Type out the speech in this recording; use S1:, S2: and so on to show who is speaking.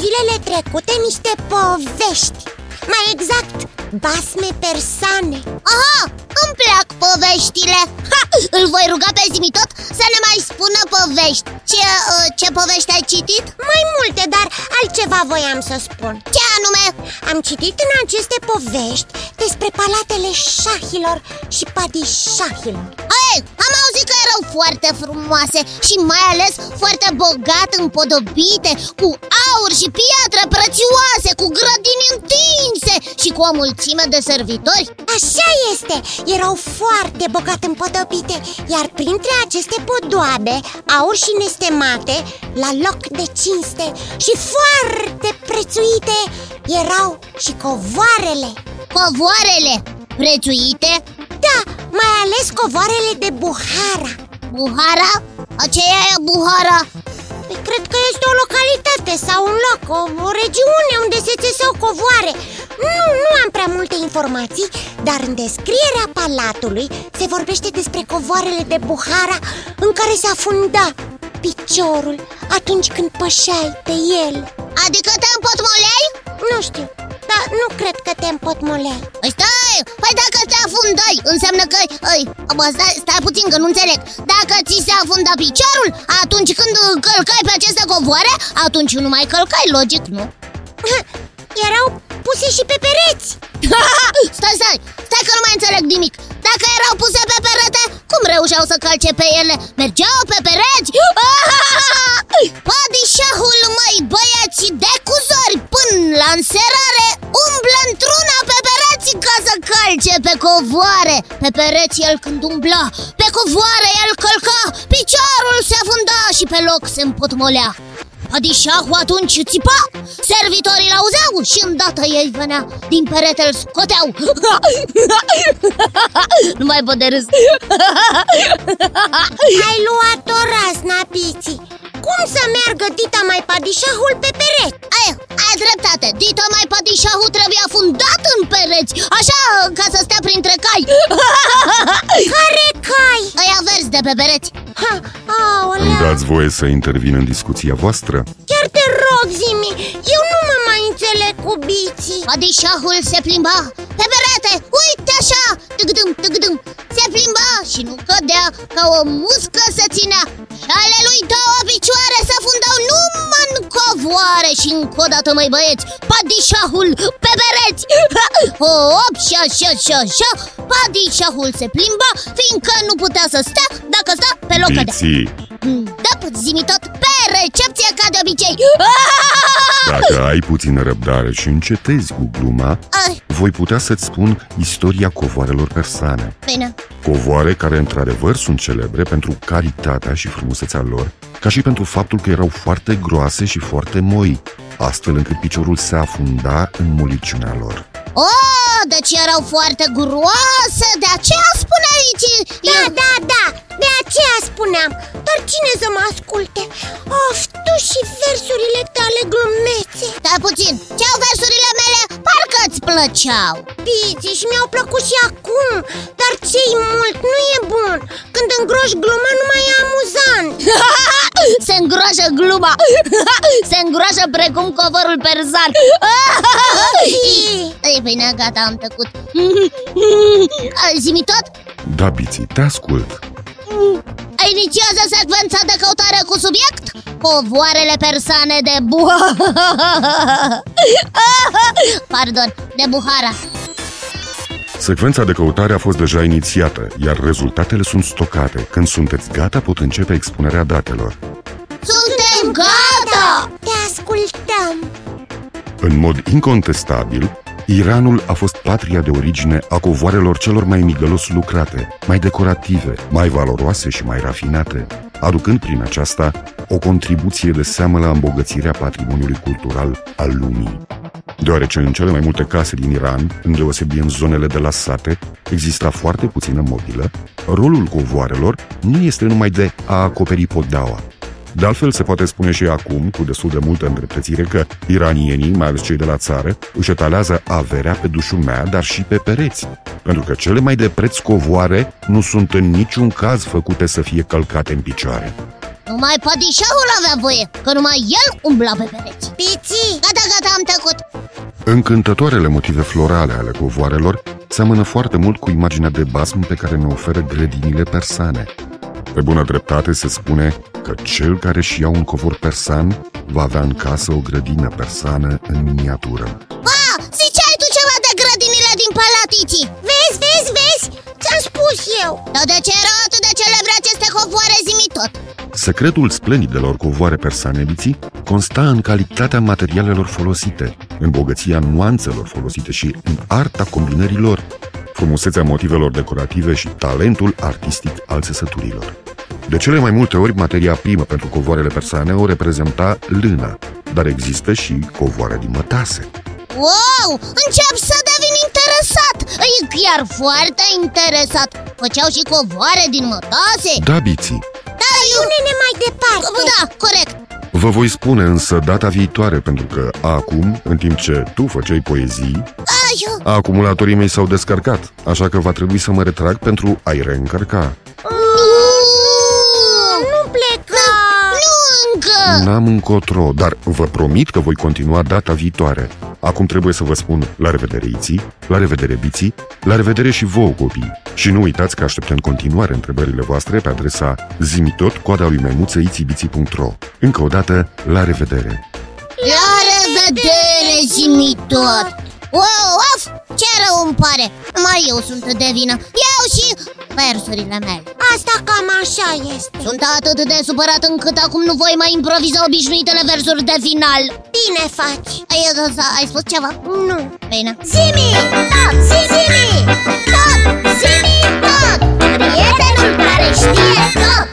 S1: zilele trecute niște povești. Mai exact, basme persane.
S2: Aha, îmi plac poveștile. Ha, Îl voi ruga pe Zimitot să ne mai spună povești. Ce, uh, ce povești ai citit?
S1: Mai multe, dar altceva voiam să spun.
S2: Ce anume?
S1: Am citit în aceste povești despre palatele șahilor și padișahilor.
S2: Ei, am auzit că erau foarte frumoase și mai ales foarte bogat împodobite Cu aur și piatră prețioase, cu grădini întinse și cu o mulțime de servitori.
S1: Așa este, erau foarte bogat împodobite Iar printre aceste podoabe, aur și nestemate, la loc de cinste și foarte prețuite Erau și covoarele.
S2: Covoarele prețuite?
S1: Da, mai ales covoarele de Buhara
S2: Buhara? Aceea e Buhara.
S1: Păi, Cred că este o localitate sau un loc, o, o regiune unde se țeseau covoare. Nu, nu am prea multe informații, dar în descrierea palatului se vorbește despre covoarele de Buhara în care se afunda piciorul atunci când pășeai pe el.
S2: Adică te împotmoleai?
S1: Nu știu, dar nu cred că te împotmoleai.
S2: Păi Stai, păi dacă te afundai Înseamnă că, îi, bă, stai, stai puțin că nu înțeleg Dacă ți se afunda piciorul Atunci când călcai pe aceste covoare Atunci nu mai călcai, logic, nu?
S1: Erau puse și pe pereți
S2: Stai, stai, stai că nu mai înțeleg nimic Dacă erau puse pe perete, cum reușeau să calce pe ele? Mergeau pe pereți? Padișahul, măi, băieți de cuzori Până la înserare să calce pe covoare Pe pereți el când umbla, pe covoare el călca Piciorul se afunda și pe loc se împotmolea. Padișahul atunci țipa Servitorii l-auzeau și îndată ei venea Din perete îl scoteau. Nu mai pot de râs.
S1: Ai luat o razna, Piții Cum să meargă Dita mai padișahul pe pereți?
S2: Aia, ai dreptate. Dita mai padișahul trebuie afundat în pereți. Așa ca să stea printre cai.
S1: Care cai?
S2: Aia verzi de pe pereți.
S1: Ha,
S3: Îmi
S1: aolea,
S3: dați voie să intervin în discuția voastră?
S1: chiar te rog, Zimi Eu nu mă mai înțeleg cu biții.
S2: Padișahul se plimba pe perete, uite așa, tâgdâm, tâgdâm Se plimba și nu cădea, ca o muscă se ținea în covoare Și încă o dată, măi băieți, padișahul pe pereți Hop, și așa, și așa, padișahul se plimba Fiindcă nu putea să stea, dacă sta pe loc cădea.
S3: Biții,
S2: Da, zimi tot pe recepție ca de obicei.
S3: Dacă ai puțină răbdare și încetezi cu gluma,
S2: Ai,
S3: voi putea să-ți spun istoria covoarelor persane.
S2: Bine,
S3: Covoare care într-adevăr sunt celebre pentru caritatea și frumusețea lor, ca și pentru faptul că erau foarte groase și foarte moi, astfel încât piciorul se afunda în moliciunea lor.
S2: Oh, deci erau foarte groase, de aceea spune aici
S1: Da,
S2: eu...
S1: da, da, de aceea spuneam Dar cine să mă asculte? Of, tu și versurile tale glumețe
S2: Stai puțin, ce au versurile mele? Parcă îți plăceau
S1: Biții și mi-au plăcut și acum Dar ce-i mult nu e bun. Când îngroși gluma nu mai e amuzant.
S2: Se îngroașă gluma. Se îngroașă precum covorul persan Ei bine, gata, am tăcut. Zimi tot?
S3: Da, Biții, te ascult.
S2: Inițiază secvența de căutare cu subiect? Covoarele persane de Buhara Pardon, de Buhara
S3: Secvența de căutare a fost deja inițiată, iar rezultatele sunt stocate. Când sunteți gata, pot începe expunerea datelor.
S2: Suntem gata!
S1: Te ascultăm
S3: În mod incontestabil, Iranul a fost patria de origine a covoarelor celor mai migălos lucrate, mai decorative, mai valoroase și mai rafinate, aducând prin aceasta o contribuție de seamă la îmbogățirea patrimoniului cultural al lumii. Deoarece în cele mai multe case din Iran, îndeosebi în zonele de la sate, exista foarte puțină mobilă, rolul covoarelor nu este numai de a acoperi podaua, de altfel, se poate spune și acum, cu destul de multă îndreptățire, că iranienii, mai ales cei de la țară, își etalează averea pe dușumea, dar și pe pereți. Pentru că cele mai de preț covoare nu sunt în niciun caz făcute să fie călcate în picioare.
S2: Numai padișahul avea voie, că numai el umbla pe pereți
S1: Piții,
S2: Gata, gata, am tăcut
S3: Încântătoarele motive florale ale covoarelor seamănă foarte mult cu imaginea de basm pe care ne oferă grădinile persane. Pe bună dreptate se spune că cel care își ia un covor persan va avea în casă o grădină persană în miniatură.
S2: Ah, ziceai tu ceva de grădinile din Palatiții
S1: vezi, vezi, vezi? Ți-am spus eu
S2: Dar de ce erau atât de celebre aceste covoare zimi tot?
S3: Secretul splendidelor covoare persane biții consta în calitatea materialelor folosite, în bogăția nuanțelor folosite și în arta combinărilor, frumusețea motivelor decorative și talentul artistic al țesăturilor. De cele mai multe ori, materia primă pentru covoarele persane o reprezenta lâna, dar există și covoare din mătase.
S2: Wow, încep să devin interesat! E chiar foarte interesat! Făceau și covoare din mătase!
S3: Da, biții,
S2: Da, eu...
S1: Pune-ne mai departe.
S2: Da, corect.
S3: Vă voi spune însă data viitoare, pentru că acum, în timp ce tu făceai poezii,
S2: Aiu,
S3: acumulatorii mei s-au descărcat, așa că va trebui să mă retrag pentru a-i reîncărca.
S2: nu,
S1: Nu pleca!
S2: Nu încă!
S3: N-am încotro, dar vă promit că voi continua data viitoare. Acum trebuie să vă spun la revedere Iții, la revedere Biții, la revedere și vouă copii. Și nu uitați că aștept în continuare întrebările voastre pe adresa zimitot, coada lui maimuță itibiții.ro Încă o dată, la revedere!
S2: La revedere, zimi tot Wow, of! Ce rău îmi pare! Mai eu sunt de vină. Eu și versurile mele.
S1: Asta cam așa este.
S2: Sunt atât de supărat încât acum nu voi mai improviza obișnuitele versuri de final.
S1: Bine faci.
S2: Ai, da, da, ai spus ceva?
S1: Nu.
S2: Bine.
S1: Zimi, tot, zi, zimi, tot, zimi, tot. Prietenul care știe tot.